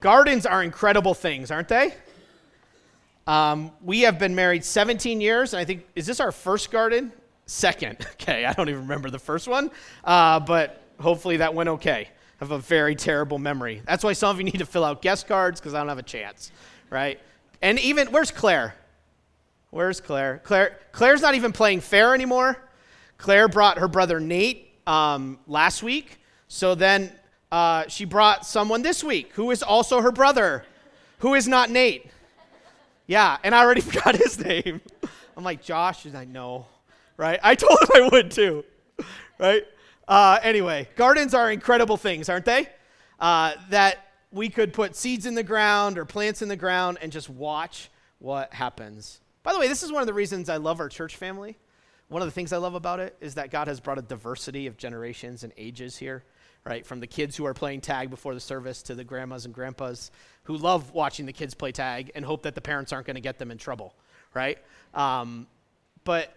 Gardens are incredible things, aren't they? Um, we have been married 17 years, and I think, is this our first garden? Second. Okay, I don't even remember the first one, uh, but hopefully that went okay. I have a very terrible memory. That's why some of you need to fill out guest cards because I don't have a chance, right? And even, where's Claire? Where's Claire? Claire Claire's not even playing fair anymore. Claire brought her brother Nate um, last week. So then uh, she brought someone this week who is also her brother, who is not Nate. Yeah, and I already forgot his name. I'm like, Josh? She's like, no. Right? I told him I would too. Right? Uh, anyway, gardens are incredible things, aren't they? Uh, that we could put seeds in the ground or plants in the ground and just watch what happens. By the way, this is one of the reasons I love our church family. One of the things I love about it is that God has brought a diversity of generations and ages here right? From the kids who are playing tag before the service to the grandmas and grandpas who love watching the kids play tag and hope that the parents aren't going to get them in trouble, right? Um, but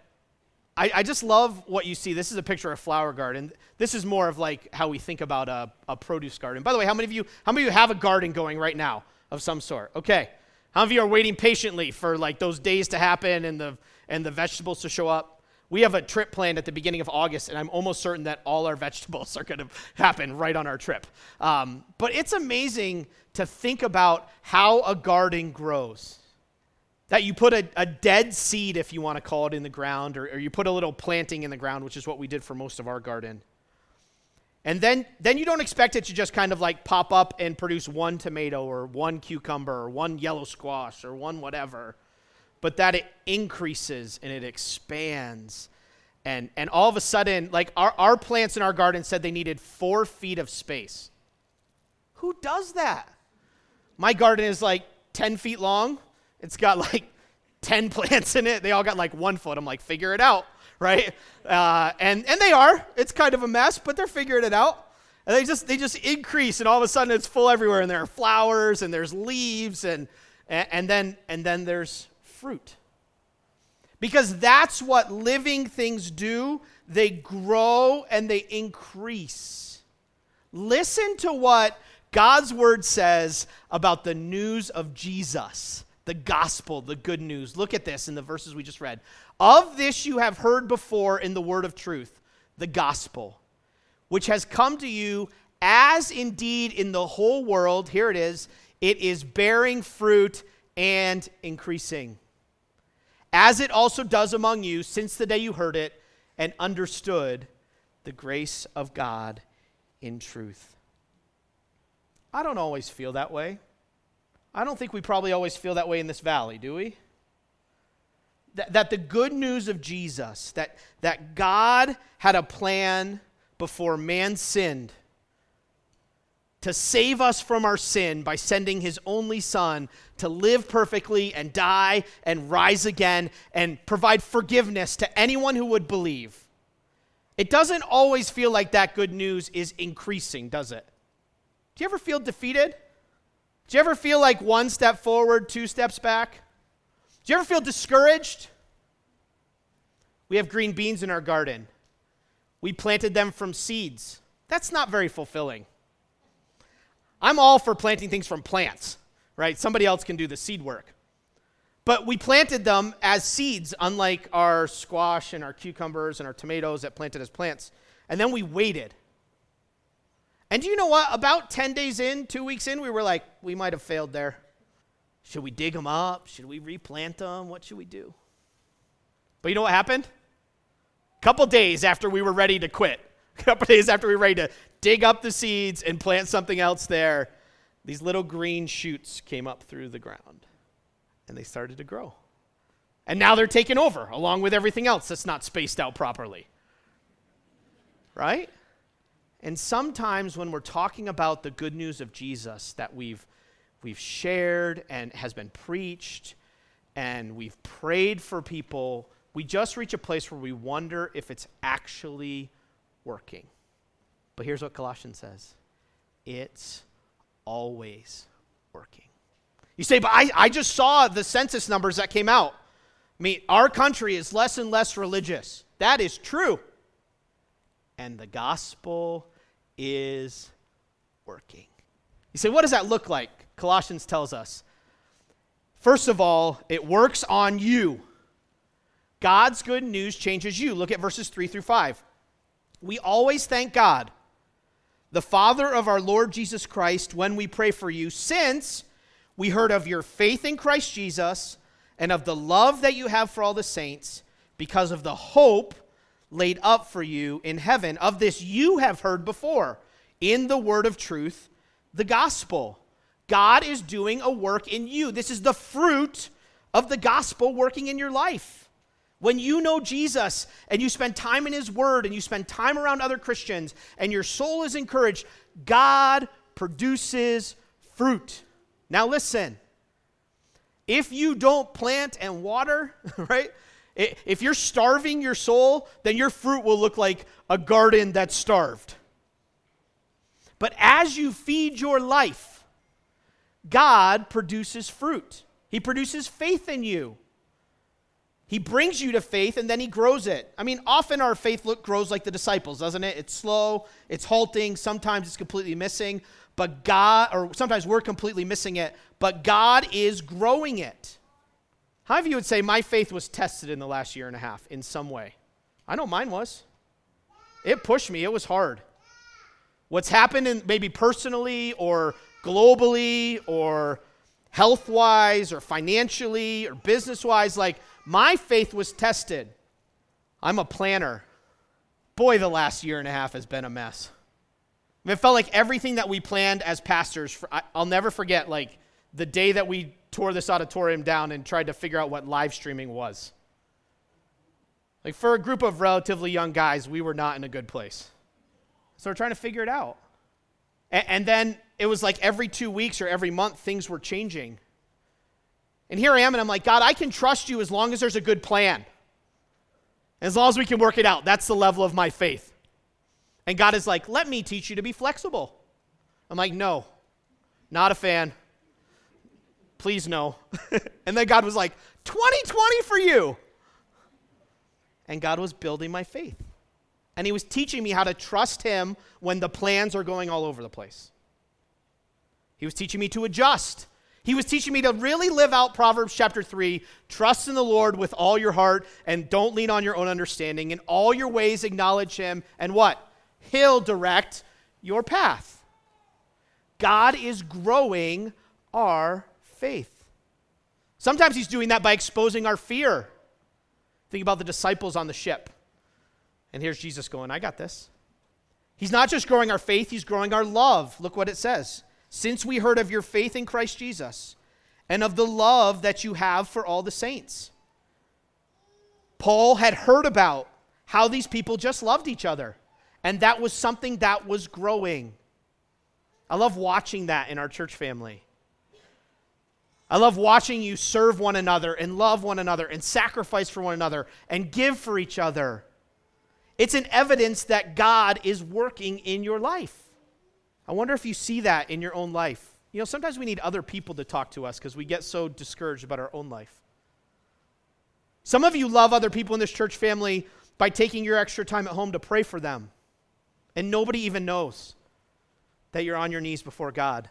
I, I, just love what you see. This is a picture of a flower garden. This is more of like how we think about a, a produce garden. By the way, how many of you how many of you have a garden going right now of some sort? Okay. How many of you are waiting patiently for like those days to happen and the and the vegetables to show up? We have a trip planned at the beginning of August, and I'm almost certain that all our vegetables are going to happen right on our trip. Um, but it's amazing to think about how a garden grows. That you put a, a dead seed, if you want to call it, in the ground, or, or you put a little planting in the ground, which is what we did for most of our garden. And then, then you don't expect it to just kind of like pop up and produce one tomato or one cucumber or one yellow squash or one whatever but that it increases and it expands. And, and all of a sudden, like our, our plants in our garden said they needed four feet of space. Who does that? My garden is like 10 feet long. It's got like 10 plants in it. They all got like one foot. I'm like, figure it out, right? Uh, and, and they are. It's kind of a mess, but they're figuring it out. And they just, they just increase, and all of a sudden it's full everywhere, and there are flowers, and there's leaves, and, and, and then, and then there's fruit. Because that's what living things do. They grow and they increase. Listen to what God's word says about the news of Jesus, the gospel, the good news. Look at this in the verses we just read. Of this you have heard before in the word of truth, the gospel, which has come to you as indeed in the whole world, here it is, it is bearing fruit and increasing as it also does among you since the day you heard it and understood the grace of God in truth. I don't always feel that way. I don't think we probably always feel that way in this valley, do we? That, that the good news of Jesus, that, that God had a plan before man sinned to save us from our sin by sending his only son to live perfectly and die and rise again and provide forgiveness to anyone who would believe. It doesn't always feel like that good news is increasing, does it? Do you ever feel defeated? Do you ever feel like one step forward, two steps back? Do you ever feel discouraged? We have green beans in our garden. We planted them from seeds. That's not very fulfilling. I'm all for planting things from plants, right? Somebody else can do the seed work. But we planted them as seeds, unlike our squash and our cucumbers and our tomatoes that planted as plants. And then we waited. And do you know what? About 10 days in, two weeks in, we were like, we might have failed there. Should we dig them up? Should we replant them? What should we do? But you know what happened? A couple days after we were ready to quit, a couple days after we were ready to dig up the seeds and plant something else there, these little green shoots came up through the ground and they started to grow. And now they're taking over along with everything else that's not spaced out properly. Right? And sometimes when we're talking about the good news of Jesus that we've we've shared and has been preached and we've prayed for people, we just reach a place where we wonder if it's actually working. But here's what Colossians says it's always working. You say, but I, I just saw the census numbers that came out. I mean, our country is less and less religious. That is true. And the gospel is working. You say, what does that look like? Colossians tells us. First of all, it works on you. God's good news changes you. Look at verses 3 through 5. We always thank God, the Father of our Lord Jesus Christ, when we pray for you, since we heard of your faith in Christ Jesus and of the love that you have for all the saints, because of the hope laid up for you in heaven. Of this you have heard before in the word of truth, the gospel. God is doing a work in you. This is the fruit of the gospel working in your life. When you know Jesus and you spend time in His Word and you spend time around other Christians and your soul is encouraged, God produces fruit. Now, listen if you don't plant and water, right? If you're starving your soul, then your fruit will look like a garden that's starved. But as you feed your life, God produces fruit. He produces faith in you. He brings you to faith and then he grows it. I mean, often our faith look, grows like the disciples, doesn't it? It's slow, it's halting, sometimes it's completely missing, but God, or sometimes we're completely missing it, but God is growing it. How many of you would say my faith was tested in the last year and a half in some way? I know mine was. It pushed me, it was hard. What's happened in maybe personally or globally or health wise or financially or business wise, like my faith was tested. I'm a planner. Boy, the last year and a half has been a mess. It felt like everything that we planned as pastors, I'll never forget, like the day that we tore this auditorium down and tried to figure out what live streaming was. Like for a group of relatively young guys, we were not in a good place. So we're trying to figure it out. And, and then it was like every two weeks or every month, things were changing. And here I am, and I'm like, God, I can trust you as long as there's a good plan. As long as we can work it out. That's the level of my faith. And God is like, let me teach you to be flexible. I'm like, no, not a fan. Please no. and then God was like, 2020 for you. And God was building my faith. And He was teaching me how to trust Him when the plans are going all over the place. He was teaching me to adjust he was teaching me to really live out Proverbs chapter 3 trust in the Lord with all your heart and don't lean on your own understanding. In all your ways, acknowledge Him. And what? He'll direct your path. God is growing our faith. Sometimes He's doing that by exposing our fear. Think about the disciples on the ship. And here's Jesus going, I got this. He's not just growing our faith, He's growing our love. Look what it says since we heard of your faith in Christ Jesus and of the love that you have for all the saints. Paul had heard about how these people just loved each other, and that was something that was growing. I love watching that in our church family. I love watching you serve one another and love one another and sacrifice for one another and give for each other. It's an evidence that God is working in your life. I wonder if you see that in your own life. You know, sometimes we need other people to talk to us because we get so discouraged about our own life. Some of you love other people in this church family by taking your extra time at home to pray for them. And nobody even knows that you're on your knees before God,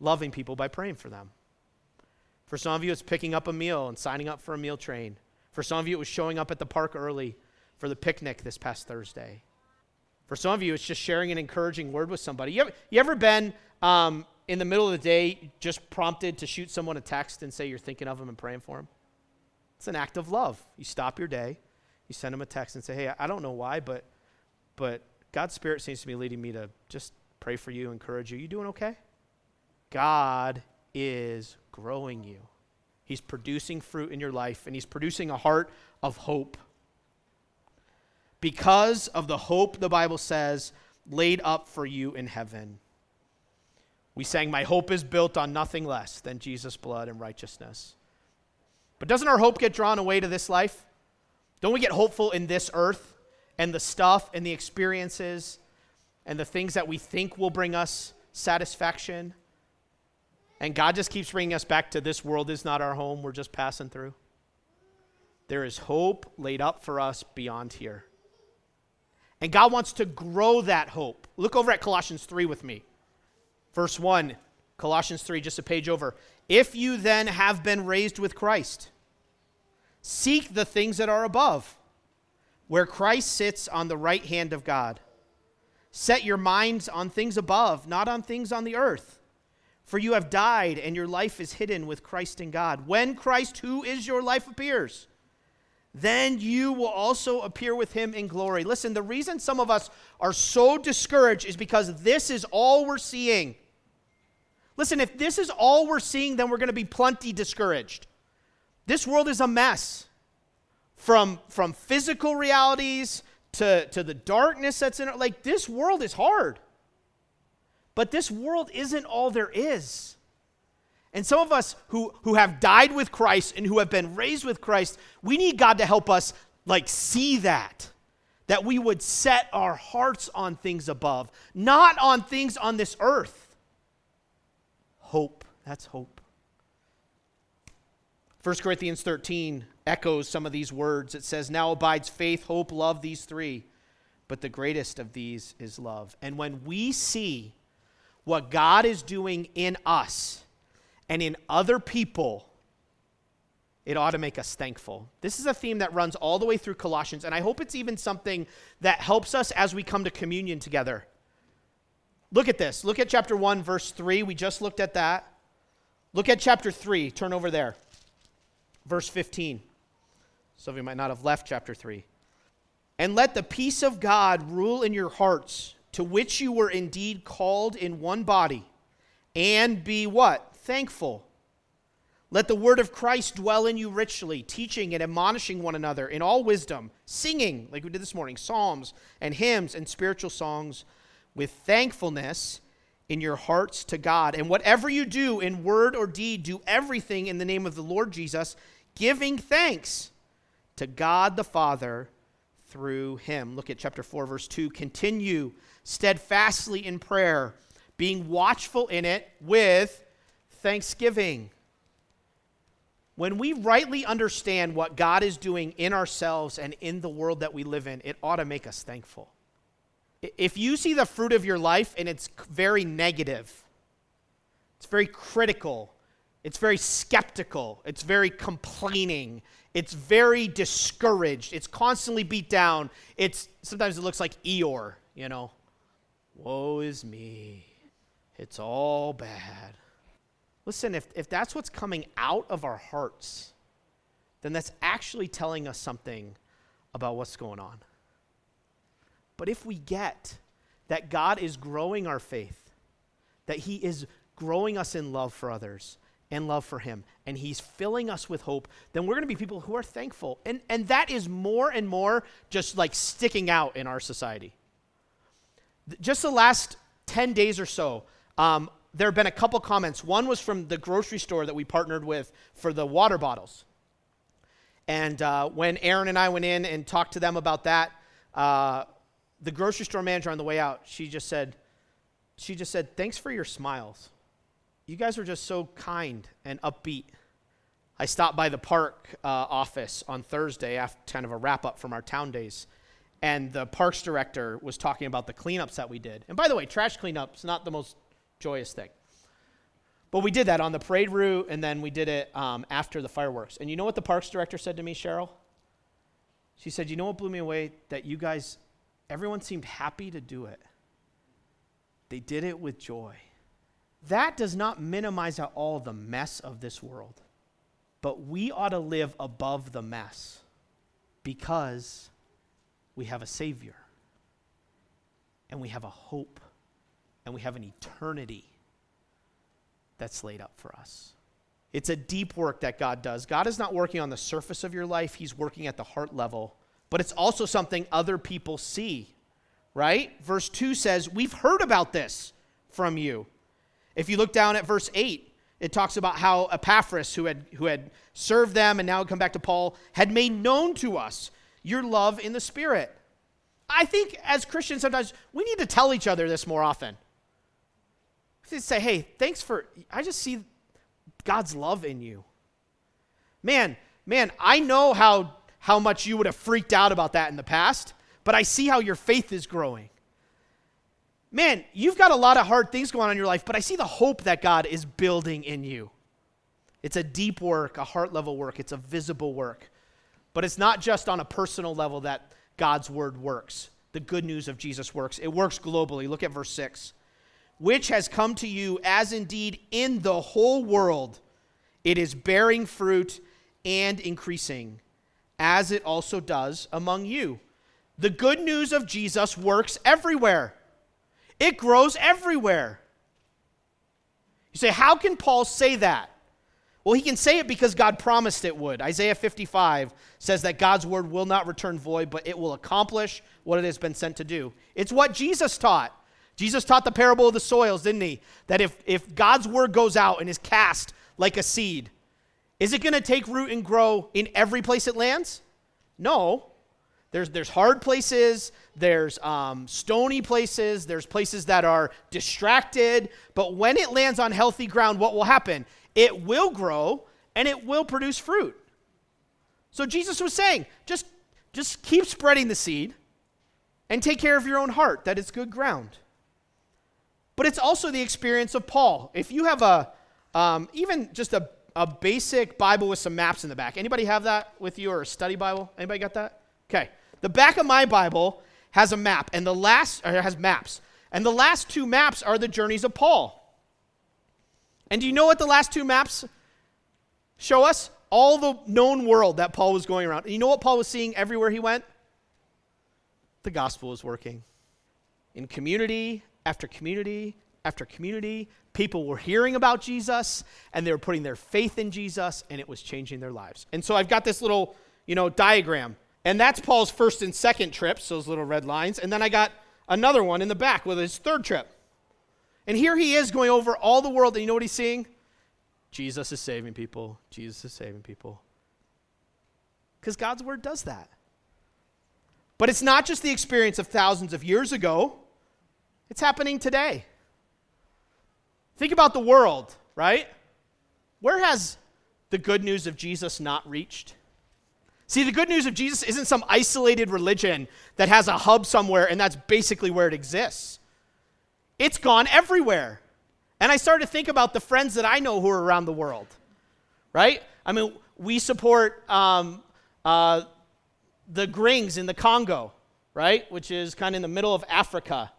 loving people by praying for them. For some of you, it's picking up a meal and signing up for a meal train. For some of you, it was showing up at the park early for the picnic this past Thursday. For some of you, it's just sharing an encouraging word with somebody. You ever, you ever been um, in the middle of the day just prompted to shoot someone a text and say you're thinking of them and praying for them? It's an act of love. You stop your day, you send them a text and say, hey, I don't know why, but, but God's Spirit seems to be leading me to just pray for you, encourage you. You doing okay? God is growing you. He's producing fruit in your life, and He's producing a heart of hope because of the hope, the Bible says, laid up for you in heaven. We sang, My hope is built on nothing less than Jesus' blood and righteousness. But doesn't our hope get drawn away to this life? Don't we get hopeful in this earth and the stuff and the experiences and the things that we think will bring us satisfaction? And God just keeps bringing us back to this world is not our home, we're just passing through. There is hope laid up for us beyond here. And God wants to grow that hope. Look over at Colossians 3 with me. Verse 1 Colossians 3, just a page over. If you then have been raised with Christ, seek the things that are above, where Christ sits on the right hand of God. Set your minds on things above, not on things on the earth. For you have died, and your life is hidden with Christ in God. When Christ, who is your life, appears, then you will also appear with him in glory. Listen, the reason some of us are so discouraged is because this is all we're seeing. Listen, if this is all we're seeing, then we're going to be plenty discouraged. This world is a mess. From, from physical realities to, to the darkness that's in it, like this world is hard. But this world isn't all there is. And some of us who, who have died with Christ and who have been raised with Christ, we need God to help us like see that. That we would set our hearts on things above, not on things on this earth. Hope. That's hope. 1 Corinthians 13 echoes some of these words. It says, Now abides faith, hope, love, these three, but the greatest of these is love. And when we see what God is doing in us and in other people, it ought to make us thankful. This is a theme that runs all the way through Colossians, and I hope it's even something that helps us as we come to communion together. Look at this. Look at chapter 1, verse 3. We just looked at that. Look at chapter 3. Turn over there. Verse 15. Some of you might not have left chapter 3. And let the peace of God rule in your hearts to which you were indeed called in one body, and be what? Thankful. Let the word of Christ dwell in you richly, teaching and admonishing one another in all wisdom, singing, like we did this morning, psalms and hymns and spiritual songs with thankfulness in your hearts to God. And whatever you do in word or deed, do everything in the name of the Lord Jesus, giving thanks to God the Father through him. Look at chapter 4, verse 2. Continue steadfastly in prayer, being watchful in it with thanksgiving. When we rightly understand what God is doing in ourselves and in the world that we live in, it ought to make us thankful. If you see the fruit of your life and it's very negative, it's very critical, it's very skeptical, it's very complaining, it's very discouraged, it's constantly beat down, it's sometimes it looks like Eeyore, you know, Woe is me. It's all bad. Listen, if, if that's what's coming out of our hearts, then that's actually telling us something about what's going on. But if we get that God is growing our faith, that He is growing us in love for others and love for Him, and He's filling us with hope, then we're going to be people who are thankful. And, and that is more and more just like sticking out in our society just the last 10 days or so, um, there have been a couple comments. One was from the grocery store that we partnered with for the water bottles. And uh, when Aaron and I went in and talked to them about that, uh, the grocery store manager on the way out, she just said, she just said, thanks for your smiles. You guys were just so kind and upbeat. I stopped by the park uh, office on Thursday after kind of a wrap up from our town days and the parks director was talking about the cleanups that we did. And by the way, trash cleanup's not the most joyous thing. But we did that on the parade route, and then we did it um, after the fireworks. And you know what the parks director said to me, Cheryl? She said, You know what blew me away? That you guys, everyone seemed happy to do it. They did it with joy. That does not minimize at all the mess of this world. But we ought to live above the mess because we have a Savior, and we have a hope, and we have an eternity that's laid up for us. It's a deep work that God does. God is not working on the surface of your life, He's working at the heart level. But it's also something other people see, right? Verse 2 says, We've heard about this from you. If you look down at verse 8, it talks about how Epaphras, who had, who had served them and now come back to Paul, had made known to us your love in the Spirit. I think as Christians, sometimes we need to tell each other this more often. We say, hey, thanks for, I just see God's love in you. Man, man, I know how, how much you would have freaked out about that in the past, but I see how your faith is growing. man, you've got a lot of hard things going on in your life, but I see the hope that God is building in you. It's a deep work, a heart level work, it's a visible work. But it's not just on a personal level that God's word works. The good news of Jesus works. It works globally. Look at verse 6. Which has come to you as indeed in the whole world it is bearing fruit and increasing, as it also does among you. The good news of Jesus works everywhere. It grows everywhere. You say, how can Paul say that? Well, he can say it because God promised it would. Isaiah 55 says that God's word will not return void, but it will accomplish what it has been sent to do. It's what Jesus taught. Jesus taught the parable of the soils, didn't he? That if, if God's word goes out and is cast like a seed, is it going to take root and grow in every place it lands? No. There's, there's hard places, there's um, stony places, there's places that are distracted. But when it lands on healthy ground, what will happen? It will grow and it will produce fruit. So Jesus was saying, just, just keep spreading the seed and take care of your own heart, that it's good ground. But it's also the experience of Paul. If you have a, um, even just a, a basic Bible with some maps in the back, anybody have that with you or a study Bible? Anybody got that? Okay. The back of my Bible has a map, and the last, has maps. And the last two maps are the journeys of Paul. And do you know what the last two maps show us? All the known world that Paul was going around. And you know what Paul was seeing everywhere he went? The gospel was working. In community after community after community, people were hearing about Jesus and they were putting their faith in Jesus and it was changing their lives. And so I've got this little, you know, diagram. And that's Paul's first and second trips, those little red lines. And then I got another one in the back with his third trip. And here he is going over all the world, and you know what he's seeing? Jesus is saving people. Jesus is saving people. Because God's word does that. But it's not just the experience of thousands of years ago, it's happening today. Think about the world, right? Where has the good news of Jesus not reached? See, the good news of Jesus isn't some isolated religion that has a hub somewhere and that's basically where it exists. It's gone everywhere. And I started to think about the friends that I know who are around the world, right? I mean, we support um, uh, the Grings in the Congo, right? Which is kind of in the middle of Africa.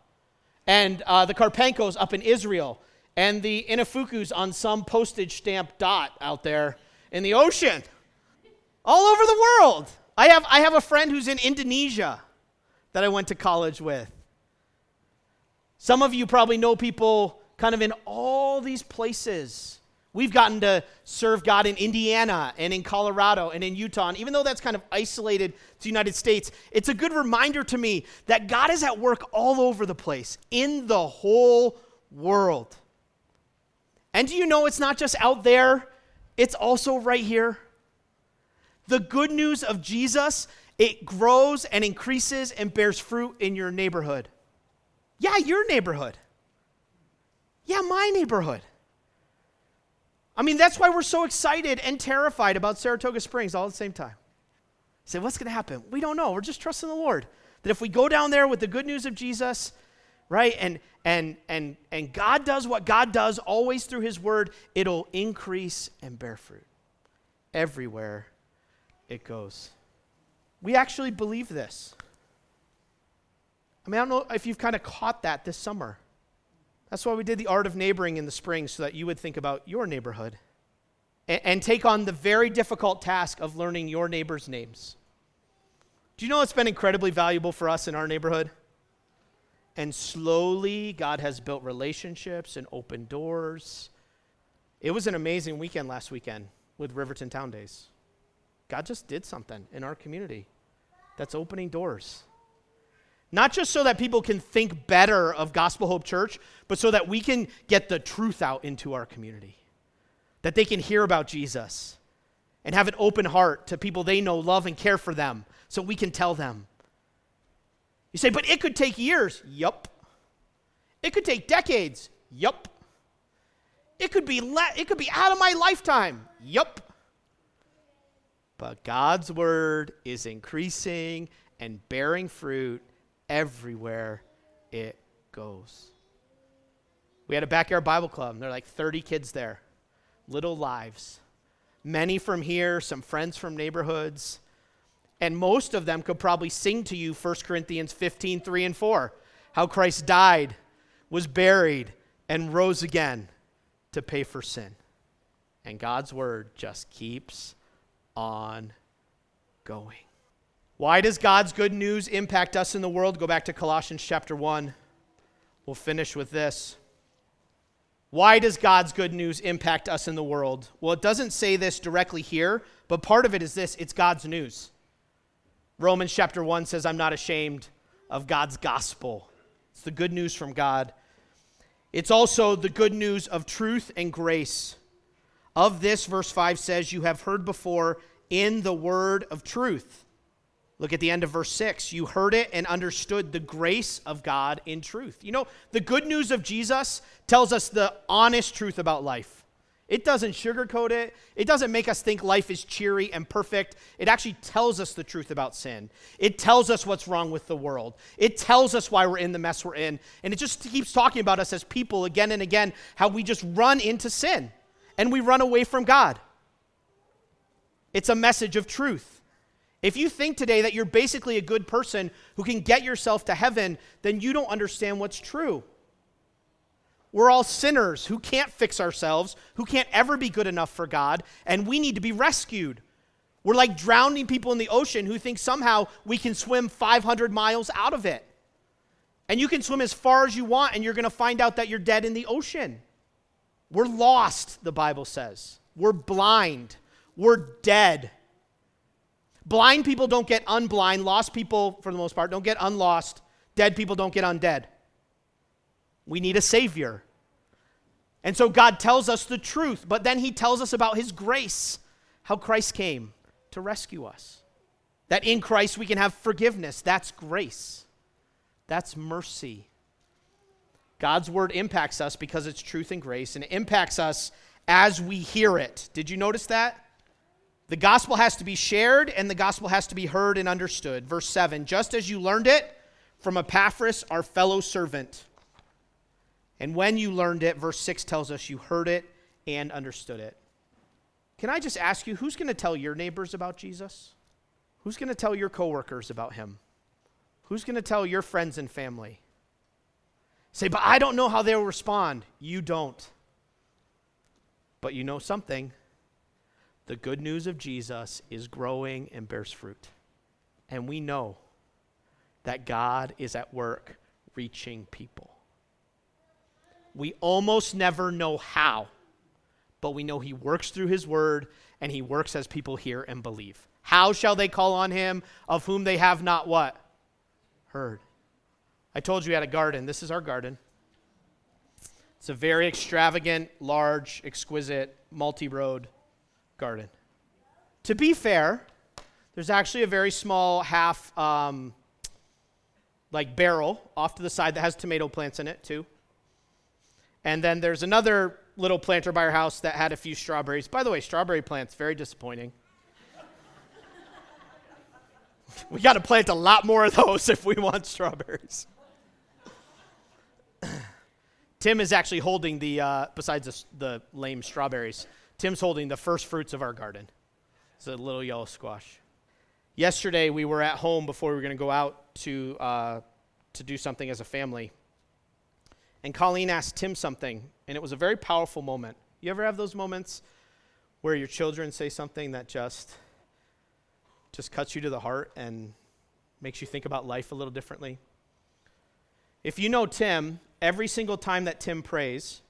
And uh, the Karpenkos up in Israel. And the Inafukus on some postage stamp dot out there in the ocean. All over the world. I have, I have a friend who's in Indonesia that I went to college with. Some of you probably know people kind of in all these places. We've gotten to serve God in Indiana and in Colorado and in Utah. And even though that's kind of isolated to the United States, it's a good reminder to me that God is at work all over the place, in the whole world. And do you know it's not just out there, it's also right here? The good news of Jesus, it grows and increases and bears fruit in your neighborhood. Yeah, your neighborhood. Yeah, my neighborhood. I mean, that's why we're so excited and terrified about Saratoga Springs all at the same time. Say, what's going to happen? We don't know. We're just trusting the Lord. That if we go down there with the good news of Jesus, right, and and and and God does what God does always through his word, it'll increase and bear fruit everywhere it goes. We actually believe this. I mean, I don't know if you've kind of caught that this summer. That's why we did the art of neighboring in the spring, so that you would think about your neighborhood and, and take on the very difficult task of learning your neighbors' names. Do you know it's been incredibly valuable for us in our neighborhood? And slowly, God has built relationships and opened doors. It was an amazing weekend last weekend with Riverton Town Days. God just did something in our community that's opening doors. Not just so that people can think better of Gospel Hope Church, but so that we can get the truth out into our community. That they can hear about Jesus and have an open heart to people they know, love, and care for them so we can tell them. You say, but it could take years. Yup. It could take decades. Yup. It could be le- it could be out of my lifetime. Yup. But God's word is increasing and bearing fruit everywhere it goes. We had a backyard Bible club, there are like 30 kids there, little lives. Many from here, some friends from neighborhoods. And most of them could probably sing to you 1 Corinthians 15, 3 and 4. How Christ died, was buried, and rose again to pay for sin. And God's word just keeps on going. Why does God's good news impact us in the world? Go back to Colossians chapter 1. We'll finish with this. Why does God's good news impact us in the world? Well, it doesn't say this directly here, but part of it is this it's God's news. Romans chapter 1 says, I'm not ashamed of God's gospel. It's the good news from God. It's also the good news of truth and grace. Of this, verse 5 says, You have heard before in the word of truth. Look at the end of verse 6. You heard it and understood the grace of God in truth. You know, the good news of Jesus tells us the honest truth about life. It doesn't sugarcoat it. It doesn't make us think life is cheery and perfect. It actually tells us the truth about sin. It tells us what's wrong with the world. It tells us why we're in the mess we're in. And it just keeps talking about us as people again and again, how we just run into sin and we run away from God. It's a message of truth. If you think today that you're basically a good person who can get yourself to heaven, then you don't understand what's true. We're all sinners who can't fix ourselves, who can't ever be good enough for God, and we need to be rescued. We're like drowning people in the ocean who think somehow we can swim 500 miles out of it. And you can swim as far as you want, and you're going to find out that you're dead in the ocean. We're lost, the Bible says. We're blind. We're dead. Blind people don't get unblind. Lost people, for the most part, don't get unlost. Dead people don't get undead. We need a Savior. And so God tells us the truth, but then He tells us about His grace, how Christ came to rescue us. That in Christ we can have forgiveness. That's grace, that's mercy. God's word impacts us because it's truth and grace, and it impacts us as we hear it. Did you notice that? The gospel has to be shared and the gospel has to be heard and understood. Verse 7 Just as you learned it from Epaphras, our fellow servant and when you learned it, verse 6 tells us you heard it and understood it. Can I just ask you, who's going to tell your neighbors about Jesus? Who's going to tell your coworkers about him? Who's going to tell your friends and family? Say, but I don't know how they'll respond. You don't. But you know something. The good news of Jesus is growing and bears fruit. And we know that God is at work reaching people. We almost never know how, but we know He works through His word and He works as people hear and believe. How shall they call on Him of whom they have not what? Heard. I told you we had a garden. This is our garden. It's a very extravagant, large, exquisite, multi road garden. To be fair, there's actually a very small half, um, like barrel off to the side that has tomato plants in it, too. And then there's another little planter by our house that had a few strawberries. By the way, strawberry plants, very disappointing. we got to plant a lot more of those if we want strawberries. Tim is actually holding the, uh, besides the, the lame strawberries, Tim's holding the first fruits of our garden. It's a little yellow squash. Yesterday, we were at home before we were going to go out to, uh, to do something as a family and Colleen asked Tim something, and it was a very powerful moment. You ever have those moments where your children say something that just just cuts you to the heart and makes you think about life a little differently? If you know Tim, every single time that Tim prays,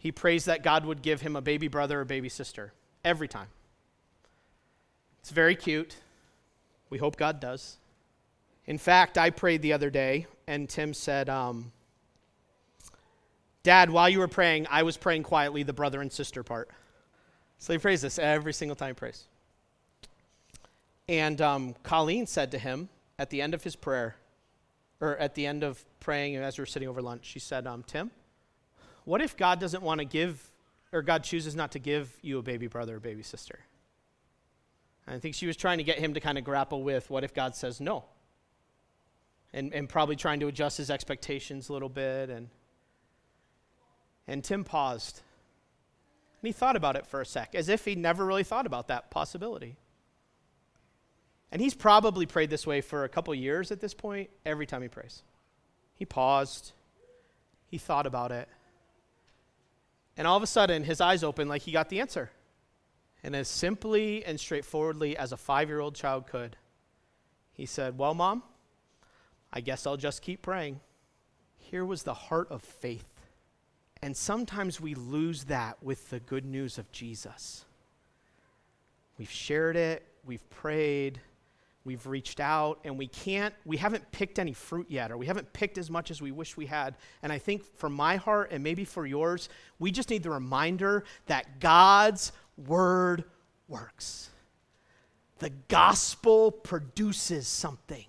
he prays that God would give him a baby brother or baby sister. Every time. It's very cute. We hope God does. In fact, I prayed the other day, and Tim said, um, Dad, while you were praying, I was praying quietly the brother and sister part. So he prays this every single time he prays. And um, Colleen said to him at the end of his prayer, or at the end of praying as we were sitting over lunch, she said, um, Tim, what if God doesn't want to give, or God chooses not to give you a baby brother or baby sister? I think she was trying to get him to kind of grapple with what if God says no? and, and probably trying to adjust his expectations a little bit. And, and Tim paused. And he thought about it for a sec, as if he never really thought about that possibility. And he's probably prayed this way for a couple years at this point, every time he prays. He paused, he thought about it, and all of a sudden his eyes opened like he got the answer. And as simply and straightforwardly as a five year old child could, he said, Well, mom, I guess I'll just keep praying. Here was the heart of faith. And sometimes we lose that with the good news of Jesus. We've shared it, we've prayed, we've reached out, and we can't, we haven't picked any fruit yet, or we haven't picked as much as we wish we had. And I think for my heart, and maybe for yours, we just need the reminder that God's word works. The gospel produces something.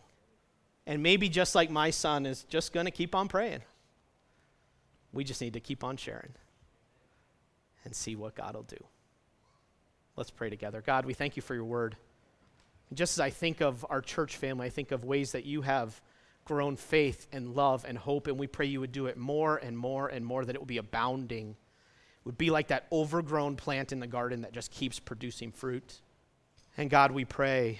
And maybe just like my son is just going to keep on praying. We just need to keep on sharing and see what God will do. Let's pray together. God, we thank you for your word. Just as I think of our church family, I think of ways that you have grown faith and love and hope, and we pray you would do it more and more and more, that it would be abounding. It would be like that overgrown plant in the garden that just keeps producing fruit. And God, we pray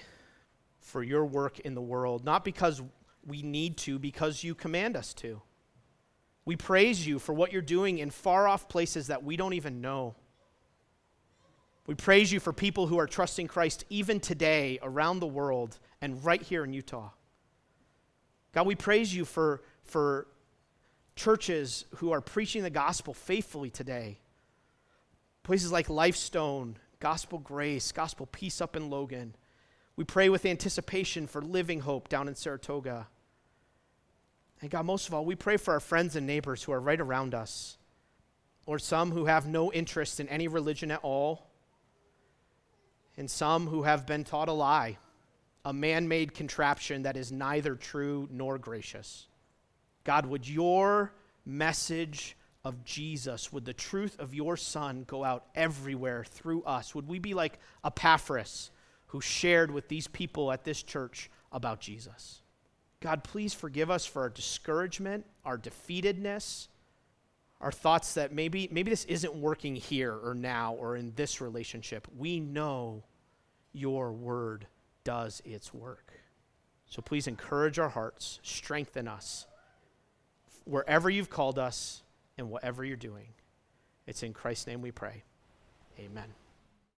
for your work in the world, not because we need to, because you command us to. We praise you for what you're doing in far off places that we don't even know. We praise you for people who are trusting Christ even today around the world and right here in Utah. God, we praise you for, for churches who are preaching the gospel faithfully today. Places like Lifestone, Gospel Grace, Gospel Peace up in Logan. We pray with anticipation for Living Hope down in Saratoga. And God, most of all, we pray for our friends and neighbors who are right around us, or some who have no interest in any religion at all, and some who have been taught a lie, a man made contraption that is neither true nor gracious. God, would your message of Jesus, would the truth of your Son go out everywhere through us? Would we be like Epaphras? who shared with these people at this church about Jesus. God, please forgive us for our discouragement, our defeatedness, our thoughts that maybe, maybe this isn't working here or now or in this relationship. We know your word does its work. So please encourage our hearts, strengthen us wherever you've called us and whatever you're doing. It's in Christ's name we pray. Amen.